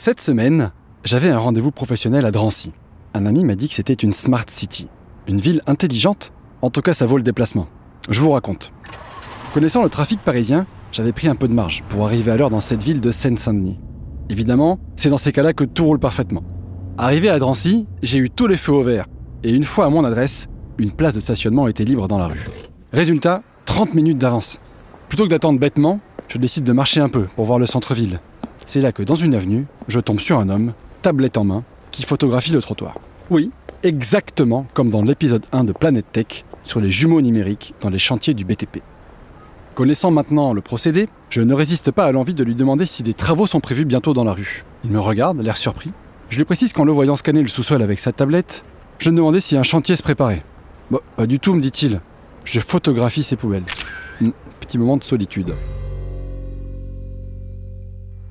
Cette semaine, j'avais un rendez-vous professionnel à Drancy. Un ami m'a dit que c'était une smart city, une ville intelligente. En tout cas, ça vaut le déplacement. Je vous raconte. Connaissant le trafic parisien, j'avais pris un peu de marge pour arriver à l'heure dans cette ville de Seine-Saint-Denis. Évidemment, c'est dans ces cas-là que tout roule parfaitement. Arrivé à Drancy, j'ai eu tous les feux au vert. Et une fois à mon adresse, une place de stationnement était libre dans la rue. Résultat, 30 minutes d'avance. Plutôt que d'attendre bêtement, je décide de marcher un peu pour voir le centre-ville. C'est là que dans une avenue, je tombe sur un homme, tablette en main, qui photographie le trottoir. Oui, exactement comme dans l'épisode 1 de Planète Tech sur les jumeaux numériques dans les chantiers du BTP. Connaissant maintenant le procédé, je ne résiste pas à l'envie de lui demander si des travaux sont prévus bientôt dans la rue. Il me regarde, l'air surpris. Je lui précise qu'en le voyant scanner le sous-sol avec sa tablette, je demandais si un chantier se préparait. Bah, pas du tout, me dit-il. Je photographie ces poubelles. Hmm, petit moment de solitude.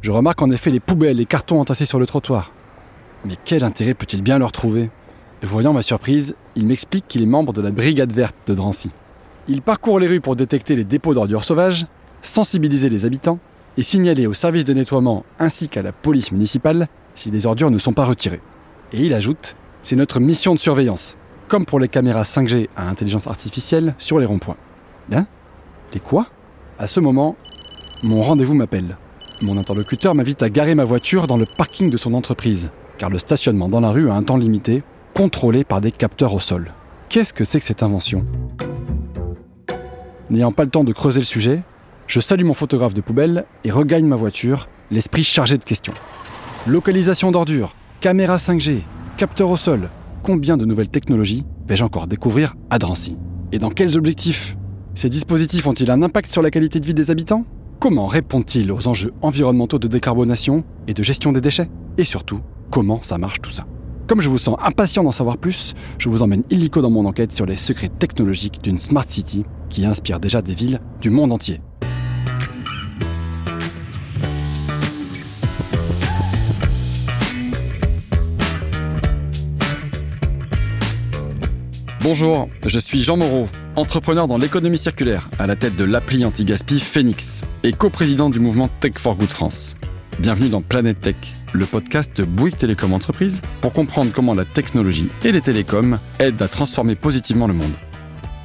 Je remarque en effet les poubelles et cartons entassés sur le trottoir. Mais quel intérêt peut-il bien leur trouver? Voyant ma surprise, il m'explique qu'il est membre de la brigade verte de Drancy. Il parcourt les rues pour détecter les dépôts d'ordures sauvages, sensibiliser les habitants et signaler au service de nettoiement ainsi qu'à la police municipale si les ordures ne sont pas retirées. Et il ajoute, c'est notre mission de surveillance, comme pour les caméras 5G à intelligence artificielle sur les ronds-points. Hein Les quoi? À ce moment, mon rendez-vous m'appelle. Mon interlocuteur m'invite à garer ma voiture dans le parking de son entreprise, car le stationnement dans la rue a un temps limité, contrôlé par des capteurs au sol. Qu'est-ce que c'est que cette invention? N'ayant pas le temps de creuser le sujet, je salue mon photographe de poubelle et regagne ma voiture, l'esprit chargé de questions. Localisation d'ordures, caméra 5G, capteur au sol, combien de nouvelles technologies vais-je encore découvrir à Drancy? Et dans quels objectifs? Ces dispositifs ont-ils un impact sur la qualité de vie des habitants? Comment répondent-ils aux enjeux environnementaux de décarbonation et de gestion des déchets? Et surtout, comment ça marche tout ça? Comme je vous sens impatient d'en savoir plus, je vous emmène illico dans mon enquête sur les secrets technologiques d'une Smart City qui inspire déjà des villes du monde entier. Bonjour, je suis Jean Moreau, entrepreneur dans l'économie circulaire, à la tête de l'appli anti-gaspi Phoenix et coprésident du mouvement Tech for Good France. Bienvenue dans Planète Tech, le podcast de Bouygues Télécom Entreprise pour comprendre comment la technologie et les télécoms aident à transformer positivement le monde.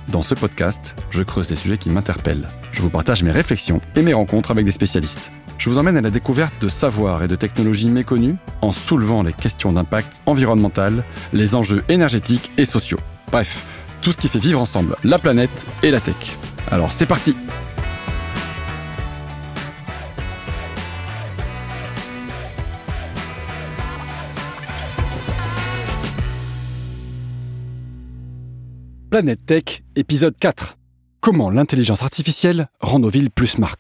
Dans ce podcast, je creuse les sujets qui m'interpellent. Je vous partage mes réflexions et mes rencontres avec des spécialistes. Je vous emmène à la découverte de savoirs et de technologies méconnues en soulevant les questions d'impact environnemental, les enjeux énergétiques et sociaux. Bref, tout ce qui fait vivre ensemble la planète et la tech. Alors c'est parti Planète Tech, épisode 4. Comment l'intelligence artificielle rend nos villes plus smart?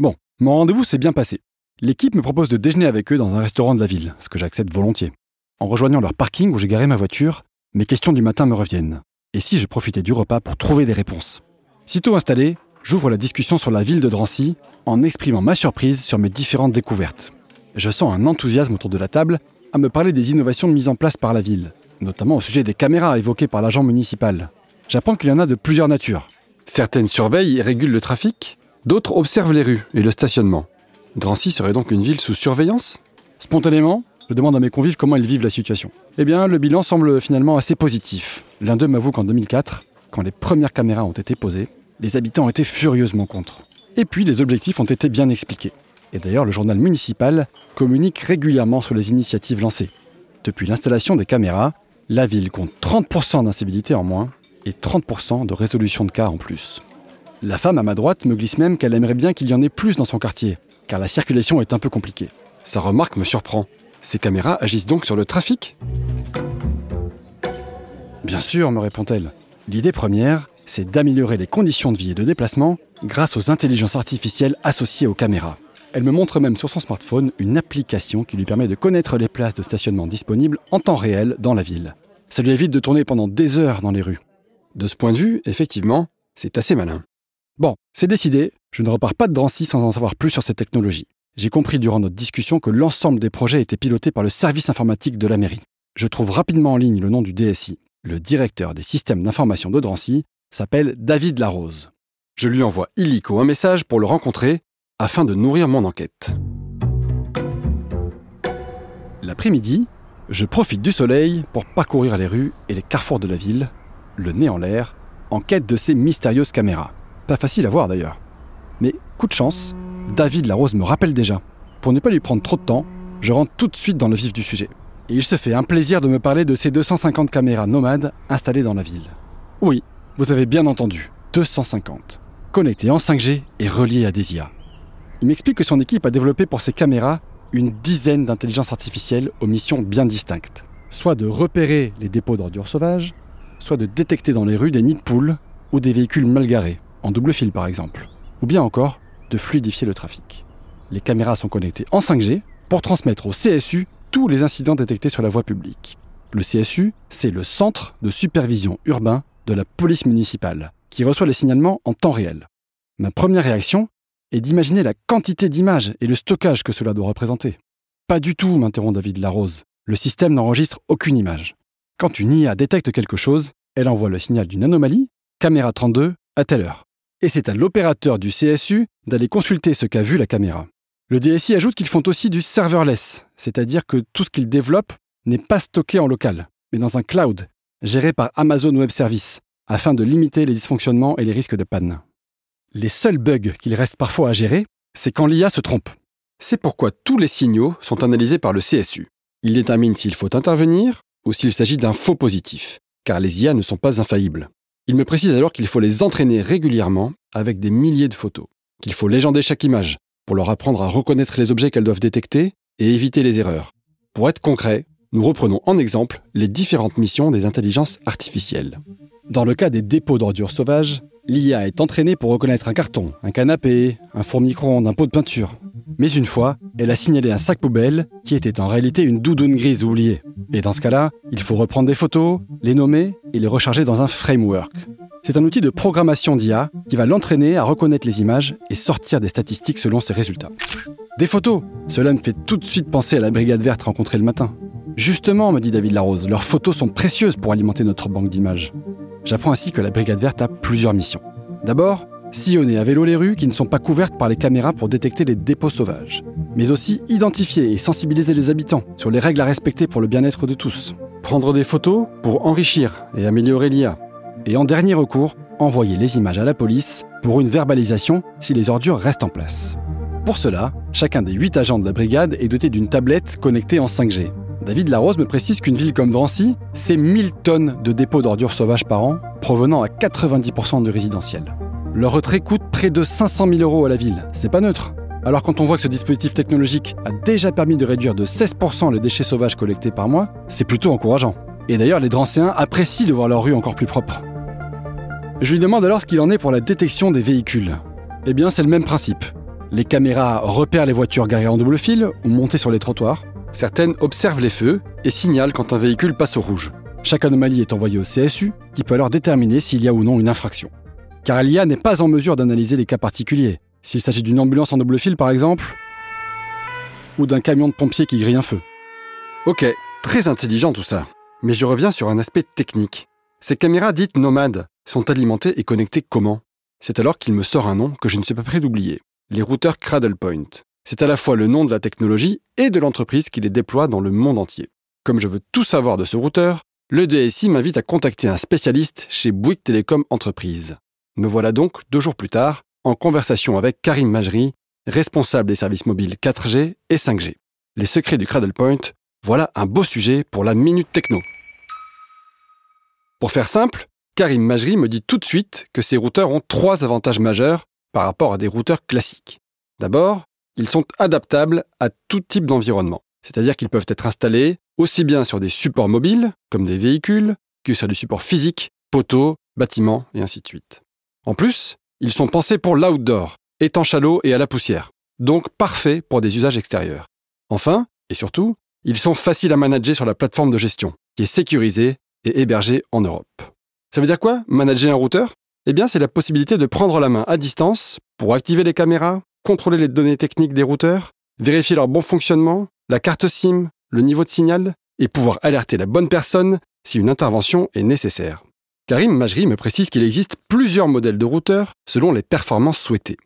Bon, mon rendez-vous s'est bien passé. L'équipe me propose de déjeuner avec eux dans un restaurant de la ville, ce que j'accepte volontiers. En rejoignant leur parking où j'ai garé ma voiture, mes questions du matin me reviennent. Et si je profitais du repas pour trouver des réponses? Sitôt installé, j'ouvre la discussion sur la ville de Drancy en exprimant ma surprise sur mes différentes découvertes. Je sens un enthousiasme autour de la table à me parler des innovations mises en place par la ville, notamment au sujet des caméras évoquées par l'agent municipal. J'apprends qu'il y en a de plusieurs natures. Certaines surveillent et régulent le trafic, d'autres observent les rues et le stationnement. Drancy serait donc une ville sous surveillance? Spontanément, je demande à mes convives comment ils vivent la situation. Eh bien, le bilan semble finalement assez positif. L'un d'eux m'avoue qu'en 2004, quand les premières caméras ont été posées, les habitants étaient furieusement contre. Et puis, les objectifs ont été bien expliqués. Et d'ailleurs, le journal municipal communique régulièrement sur les initiatives lancées. Depuis l'installation des caméras, la ville compte 30% d'incivilité en moins et 30% de résolution de cas en plus. La femme à ma droite me glisse même qu'elle aimerait bien qu'il y en ait plus dans son quartier, car la circulation est un peu compliquée. Sa remarque me surprend. Ces caméras agissent donc sur le trafic Bien sûr, me répond-elle. L'idée première, c'est d'améliorer les conditions de vie et de déplacement grâce aux intelligences artificielles associées aux caméras. Elle me montre même sur son smartphone une application qui lui permet de connaître les places de stationnement disponibles en temps réel dans la ville. Ça lui évite de tourner pendant des heures dans les rues. De ce point de vue, effectivement, c'est assez malin. Bon, c'est décidé, je ne repars pas de Drancy sans en savoir plus sur cette technologie. J'ai compris durant notre discussion que l'ensemble des projets étaient pilotés par le service informatique de la mairie. Je trouve rapidement en ligne le nom du DSI. Le directeur des systèmes d'information de Drancy s'appelle David Larose. Je lui envoie illico un message pour le rencontrer afin de nourrir mon enquête. L'après-midi, je profite du soleil pour parcourir les rues et les carrefours de la ville, le nez en l'air, en quête de ces mystérieuses caméras. Pas facile à voir d'ailleurs. Mais coup de chance, David Larose me rappelle déjà. Pour ne pas lui prendre trop de temps, je rentre tout de suite dans le vif du sujet. Et il se fait un plaisir de me parler de ces 250 caméras nomades installées dans la ville. Oui, vous avez bien entendu, 250. Connectées en 5G et reliées à des IA. Il m'explique que son équipe a développé pour ces caméras une dizaine d'intelligences artificielles aux missions bien distinctes. Soit de repérer les dépôts d'ordures sauvages, soit de détecter dans les rues des nids de poules ou des véhicules mal garés, en double fil par exemple, ou bien encore de fluidifier le trafic. Les caméras sont connectées en 5G pour transmettre au CSU tous les incidents détectés sur la voie publique. Le CSU, c'est le Centre de supervision urbain de la police municipale, qui reçoit les signalements en temps réel. Ma première réaction est d'imaginer la quantité d'images et le stockage que cela doit représenter. Pas du tout, m'interrompt David Larose. Le système n'enregistre aucune image. Quand une IA détecte quelque chose, elle envoie le signal d'une anomalie, caméra 32, à telle heure. Et c'est à l'opérateur du CSU d'aller consulter ce qu'a vu la caméra. Le DSI ajoute qu'ils font aussi du serverless, c'est-à-dire que tout ce qu'ils développent n'est pas stocké en local, mais dans un cloud, géré par Amazon Web Services, afin de limiter les dysfonctionnements et les risques de panne. Les seuls bugs qu'il reste parfois à gérer, c'est quand l'IA se trompe. C'est pourquoi tous les signaux sont analysés par le CSU. Il détermine s'il faut intervenir ou s'il s'agit d'un faux positif, car les IA ne sont pas infaillibles. Il me précise alors qu'il faut les entraîner régulièrement avec des milliers de photos, qu'il faut légender chaque image pour leur apprendre à reconnaître les objets qu'elles doivent détecter et éviter les erreurs. Pour être concret, nous reprenons en exemple les différentes missions des intelligences artificielles. Dans le cas des dépôts d'ordures sauvages, l'IA est entraînée pour reconnaître un carton, un canapé, un four micro-ondes, un pot de peinture. Mais une fois, elle a signalé un sac poubelle qui était en réalité une doudoune grise oubliée. Et dans ce cas-là, il faut reprendre des photos, les nommer et les recharger dans un framework. C'est un outil de programmation d'IA qui va l'entraîner à reconnaître les images et sortir des statistiques selon ses résultats. Des photos Cela me fait tout de suite penser à la brigade verte rencontrée le matin. Justement, me dit David Larose, leurs photos sont précieuses pour alimenter notre banque d'images. J'apprends ainsi que la brigade verte a plusieurs missions. D'abord, sillonner à vélo les rues qui ne sont pas couvertes par les caméras pour détecter les dépôts sauvages, mais aussi identifier et sensibiliser les habitants sur les règles à respecter pour le bien-être de tous, prendre des photos pour enrichir et améliorer l'IA, et en dernier recours, envoyer les images à la police pour une verbalisation si les ordures restent en place. Pour cela, chacun des 8 agents de la brigade est doté d'une tablette connectée en 5G. David Larose me précise qu'une ville comme Drancy, c'est 1000 tonnes de dépôts d'ordures sauvages par an, provenant à 90% de résidentiels. Le retrait coûte près de 500 000 euros à la ville. C'est pas neutre. Alors quand on voit que ce dispositif technologique a déjà permis de réduire de 16% les déchets sauvages collectés par mois, c'est plutôt encourageant. Et d'ailleurs, les Drancéens apprécient de voir leur rue encore plus propre. Je lui demande alors ce qu'il en est pour la détection des véhicules. Eh bien, c'est le même principe. Les caméras repèrent les voitures garées en double fil ou montées sur les trottoirs. Certaines observent les feux et signalent quand un véhicule passe au rouge. Chaque anomalie est envoyée au CSU, qui peut alors déterminer s'il y a ou non une infraction car l'IA n'est pas en mesure d'analyser les cas particuliers. S'il s'agit d'une ambulance en double fil, par exemple, ou d'un camion de pompiers qui grille un feu. Ok, très intelligent tout ça. Mais je reviens sur un aspect technique. Ces caméras dites nomades sont alimentées et connectées comment? C'est alors qu'il me sort un nom que je ne suis pas prêt d'oublier. Les routeurs Cradlepoint. C'est à la fois le nom de la technologie et de l'entreprise qui les déploie dans le monde entier. Comme je veux tout savoir de ce routeur, le DSI m'invite à contacter un spécialiste chez Bouygues Télécom Entreprise. Me voilà donc, deux jours plus tard, en conversation avec Karim Majri, responsable des services mobiles 4G et 5G. Les secrets du Cradle Point, voilà un beau sujet pour la Minute Techno. Pour faire simple, Karim Majri me dit tout de suite que ces routeurs ont trois avantages majeurs par rapport à des routeurs classiques. D'abord, ils sont adaptables à tout type d'environnement, c'est-à-dire qu'ils peuvent être installés aussi bien sur des supports mobiles, comme des véhicules, que sur des supports physiques, poteaux, bâtiments et ainsi de suite. En plus, ils sont pensés pour l'outdoor, étanches à l'eau et à la poussière, donc parfaits pour des usages extérieurs. Enfin, et surtout, ils sont faciles à manager sur la plateforme de gestion, qui est sécurisée et hébergée en Europe. Ça veut dire quoi, manager un routeur? Eh bien, c'est la possibilité de prendre la main à distance pour activer les caméras, contrôler les données techniques des routeurs, vérifier leur bon fonctionnement, la carte SIM, le niveau de signal, et pouvoir alerter la bonne personne si une intervention est nécessaire. Karim Majri me précise qu'il existe plusieurs modèles de routeurs selon les performances souhaitées.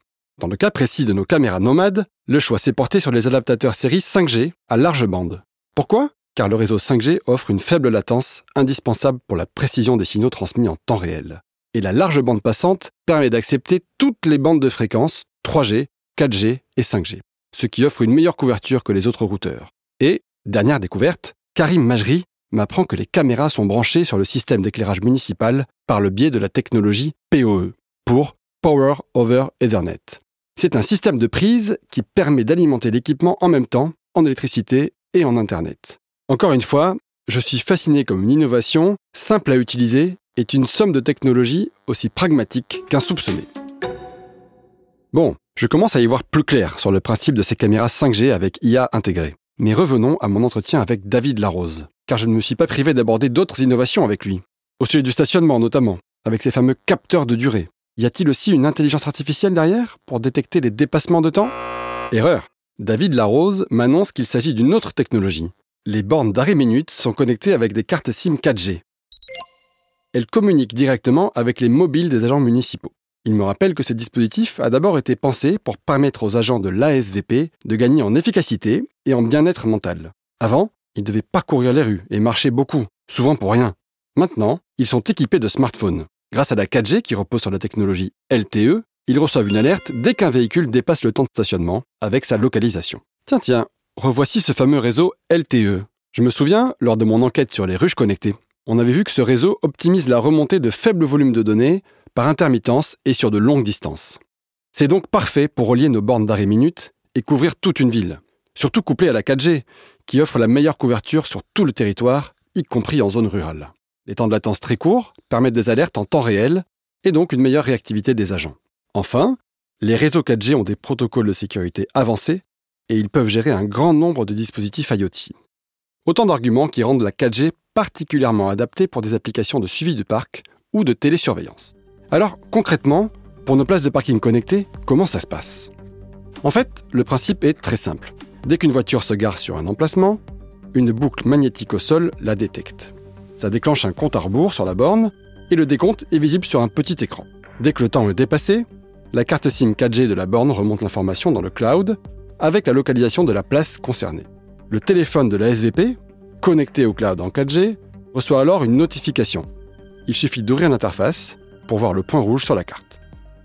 Dans le cas précis de nos caméras nomades, le choix s'est porté sur les adaptateurs série 5G à large bande. Pourquoi? Car le réseau 5G offre une faible latence indispensable pour la précision des signaux transmis en temps réel. Et la large bande passante permet d'accepter toutes les bandes de fréquences 3G, 4G et 5G, ce qui offre une meilleure couverture que les autres routeurs. Et, dernière découverte, Karim Majri m'apprend que les caméras sont branchées sur le système d'éclairage municipal par le biais de la technologie PoE, pour Power over Ethernet. C'est un système de prise qui permet d'alimenter l'équipement en même temps en électricité et en Internet. Encore une fois, je suis fasciné comme une innovation, simple à utiliser, est une somme de technologies aussi pragmatique qu'insoupçonnée. Bon, je commence à y voir plus clair sur le principe de ces caméras 5G avec IA intégrée. Mais revenons à mon entretien avec David Larose, car je ne me suis pas privé d'aborder d'autres innovations avec lui, au sujet du stationnement notamment, avec ses fameux capteurs de durée. Y a-t-il aussi une intelligence artificielle derrière pour détecter les dépassements de temps? Erreur. David Larose m'annonce qu'il s'agit d'une autre technologie. Les bornes d'arrêt minute sont connectées avec des cartes SIM 4G. Elles communiquent directement avec les mobiles des agents municipaux. Il me rappelle que ce dispositif a d'abord été pensé pour permettre aux agents de l'ASVP de gagner en efficacité et en bien-être mental. Avant, ils devaient parcourir les rues et marcher beaucoup, souvent pour rien. Maintenant, ils sont équipés de smartphones. Grâce à la 4G qui repose sur la technologie LTE, ils reçoivent une alerte dès qu'un véhicule dépasse le temps de stationnement avec sa localisation. Tiens, tiens, revoici ce fameux réseau LTE. Je me souviens, lors de mon enquête sur les ruches connectées, on avait vu que ce réseau optimise la remontée de faibles volumes de données par intermittence et sur de longues distances. C'est donc parfait pour relier nos bornes d'arrêt minute et couvrir toute une ville, surtout couplé à la 4G, qui offre la meilleure couverture sur tout le territoire, y compris en zone rurale. Les temps de latence très courts permettent des alertes en temps réel et donc une meilleure réactivité des agents. Enfin, les réseaux 4G ont des protocoles de sécurité avancés et ils peuvent gérer un grand nombre de dispositifs IoT. Autant d'arguments qui rendent la 4G particulièrement adaptée pour des applications de suivi du parc ou de télésurveillance. Alors, concrètement, pour nos places de parking connectées, comment ça se passe? En fait, le principe est très simple. Dès qu'une voiture se gare sur un emplacement, une boucle magnétique au sol la détecte. Ça déclenche un compte à rebours sur la borne et le décompte est visible sur un petit écran. Dès que le temps est dépassé, la carte SIM 4G de la borne remonte l'information dans le cloud avec la localisation de la place concernée. Le téléphone de la SVP, connecté au cloud en 4G, reçoit alors une notification. Il suffit d'ouvrir l'interface pour voir le point rouge sur la carte.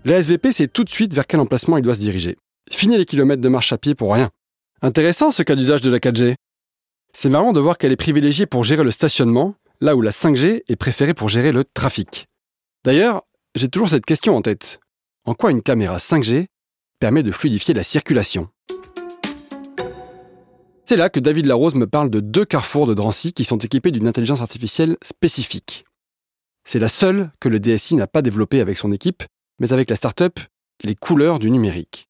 La SVP sait tout de suite vers quel emplacement il doit se diriger. Fini les kilomètres de marche à pied pour rien. Intéressant ce cas d'usage de la 4G. C'est marrant de voir qu'elle est privilégiée pour gérer le stationnement, là où la 5G est préférée pour gérer le trafic. D'ailleurs, j'ai toujours cette question en tête. En quoi une caméra 5G permet de fluidifier la circulation? C'est là que David Larose me parle de deux carrefours de Drancy qui sont équipés d'une intelligence artificielle spécifique. C'est la seule que le DSI n'a pas développée avec son équipe, mais avec la start-up Les couleurs du numérique.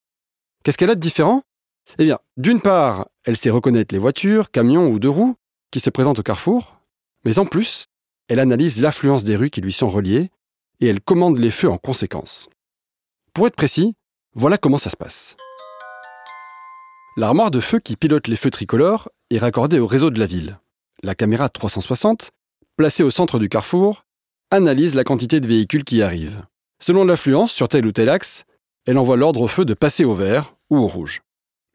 Qu'est-ce qu'elle a de différent? Eh bien, d'une part, elle sait reconnaître les voitures, camions ou deux roues qui se présentent au carrefour, mais en plus, elle analyse l'affluence des rues qui lui sont reliées et elle commande les feux en conséquence. Pour être précis, voilà comment ça se passe. L'armoire de feu qui pilote les feux tricolores est raccordée au réseau de la ville. La caméra 360, placée au centre du carrefour, analyse la quantité de véhicules qui arrivent. Selon l'affluence sur tel ou tel axe, elle envoie l'ordre au feu de passer au vert ou au rouge.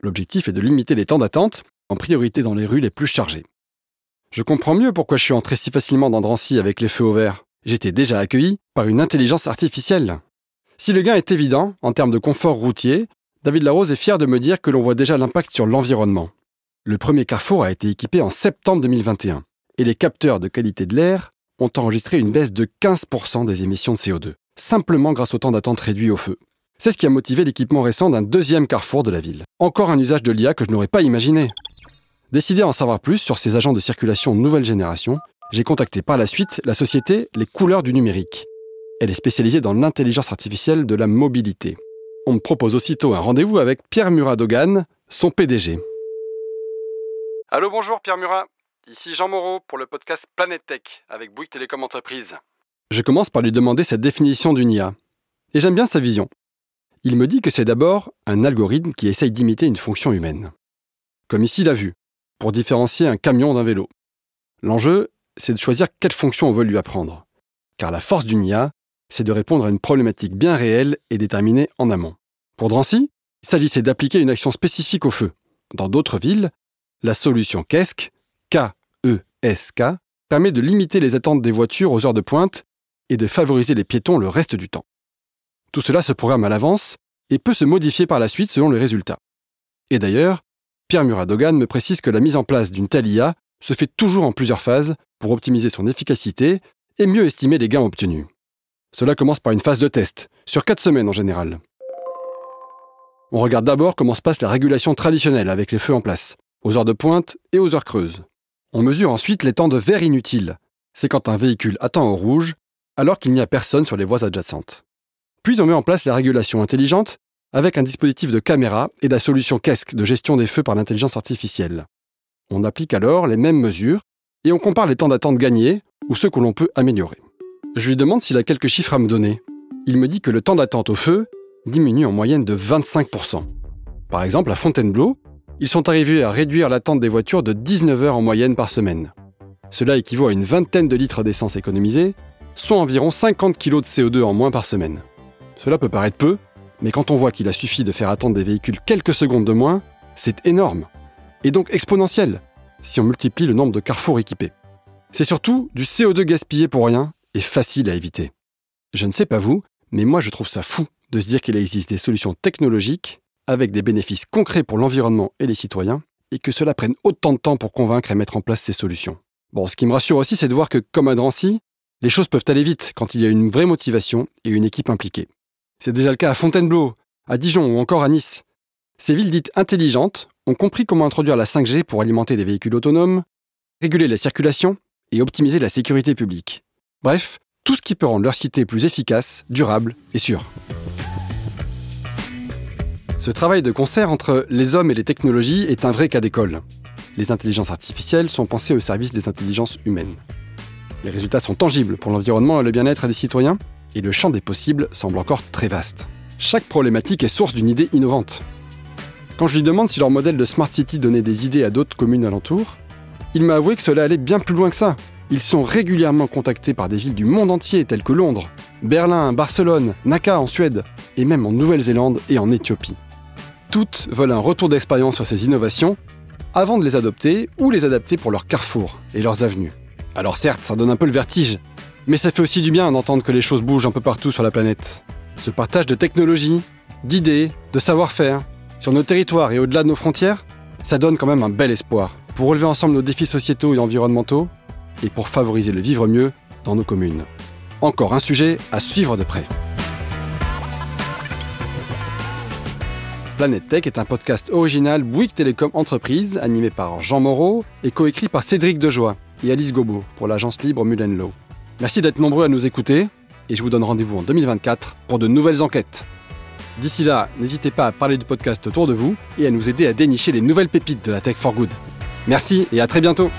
L'objectif est de limiter les temps d'attente, en priorité dans les rues les plus chargées. Je comprends mieux pourquoi je suis entré si facilement dans Drancy avec les feux au vert. J'étais déjà accueilli par une intelligence artificielle. Si le gain est évident en termes de confort routier, David Larose est fier de me dire que l'on voit déjà l'impact sur l'environnement. Le premier carrefour a été équipé en septembre 2021 et les capteurs de qualité de l'air ont enregistré une baisse de 15% des émissions de CO2, simplement grâce au temps d'attente réduit au feu. C'est ce qui a motivé l'équipement récent d'un deuxième carrefour de la ville. Encore un usage de l'IA que je n'aurais pas imaginé. Décidé à en savoir plus sur ces agents de circulation nouvelle génération, j'ai contacté par la suite la société Les Couleurs du Numérique. Elle est spécialisée dans l'intelligence artificielle de la mobilité. On me propose aussitôt un rendez-vous avec Pierre Murat Dogan, son PDG. Allô, bonjour Pierre Murat. Ici Jean Moreau pour le podcast Planète Tech avec Bouygues Télécom Entreprise. Je commence par lui demander sa définition d'une IA. Et j'aime bien sa vision. Il me dit que c'est d'abord un algorithme qui essaye d'imiter une fonction humaine. Comme ici l'a vu, pour différencier un camion d'un vélo. L'enjeu, c'est de choisir quelle fonction on veut lui apprendre. Car la force d'une IA, c'est de répondre à une problématique bien réelle et déterminée en amont. Pour Drancy, il s'agissait d'appliquer une action spécifique au feu. Dans d'autres villes, la solution qu'est-ce KESK, permet de limiter les attentes des voitures aux heures de pointe et de favoriser les piétons le reste du temps. Tout cela se programme à l'avance et peut se modifier par la suite selon les résultats. Et d'ailleurs, Pierre Muradogan me précise que la mise en place d'une telle IA se fait toujours en plusieurs phases pour optimiser son efficacité et mieux estimer les gains obtenus. Cela commence par une phase de test, sur 4 semaines en général. On regarde d'abord comment se passe la régulation traditionnelle avec les feux en place, aux heures de pointe et aux heures creuses. On mesure ensuite les temps de verre inutiles. C'est quand un véhicule attend au rouge alors qu'il n'y a personne sur les voies adjacentes. Puis on met en place la régulation intelligente avec un dispositif de caméra et la solution KESC de gestion des feux par l'intelligence artificielle. On applique alors les mêmes mesures et on compare les temps d'attente gagnés ou ceux que l'on peut améliorer. Je lui demande s'il a quelques chiffres à me donner. Il me dit que le temps d'attente au feu diminue en moyenne de 25%. Par exemple, à Fontainebleau, ils sont arrivés à réduire l'attente des voitures de 19 heures en moyenne par semaine. Cela équivaut à une vingtaine de litres d'essence économisés, soit environ 50 kg de CO2 en moins par semaine. Cela peut paraître peu, mais quand on voit qu'il a suffi de faire attendre des véhicules quelques secondes de moins, c'est énorme. Et donc exponentiel, si on multiplie le nombre de carrefours équipés. C'est surtout du CO2 gaspillé pour rien et facile à éviter. Je ne sais pas vous, mais moi je trouve ça fou de se dire qu'il existe des solutions technologiques avec des bénéfices concrets pour l'environnement et les citoyens, et que cela prenne autant de temps pour convaincre et mettre en place ces solutions. Bon, ce qui me rassure aussi, c'est de voir que, comme à Drancy, les choses peuvent aller vite quand il y a une vraie motivation et une équipe impliquée. C'est déjà le cas à Fontainebleau, à Dijon ou encore à Nice. Ces villes dites intelligentes ont compris comment introduire la 5G pour alimenter des véhicules autonomes, réguler la circulation et optimiser la sécurité publique. Bref, tout ce qui peut rendre leur cité plus efficace, durable et sûre. Ce travail de concert entre les hommes et les technologies est un vrai cas d'école. Les intelligences artificielles sont pensées au service des intelligences humaines. Les résultats sont tangibles pour l'environnement et le bien-être des citoyens, et le champ des possibles semble encore très vaste. Chaque problématique est source d'une idée innovante. Quand je lui demande si leur modèle de Smart City donnait des idées à d'autres communes alentours, il m'a avoué que cela allait bien plus loin que ça. Ils sont régulièrement contactés par des villes du monde entier telles que Londres, Berlin, Barcelone, Naka en Suède, et même en Nouvelle-Zélande et en Éthiopie toutes veulent un retour d'expérience sur ces innovations avant de les adopter ou les adapter pour leurs carrefours et leurs avenues. Alors certes, ça donne un peu le vertige, mais ça fait aussi du bien d'entendre que les choses bougent un peu partout sur la planète. Ce partage de technologies, d'idées, de savoir-faire, sur nos territoires et au-delà de nos frontières, ça donne quand même un bel espoir pour relever ensemble nos défis sociétaux et environnementaux et pour favoriser le vivre mieux dans nos communes. Encore un sujet à suivre de près. Planète Tech est un podcast original Bouygues Télécom Entreprise, animé par Jean Moreau et coécrit par Cédric Dejoie et Alice Gobo pour l'agence libre Mullenlow. Merci d'être nombreux à nous écouter et je vous donne rendez-vous en 2024 pour de nouvelles enquêtes. D'ici là, n'hésitez pas à parler du podcast autour de vous et à nous aider à dénicher les nouvelles pépites de la tech for good. Merci et à très bientôt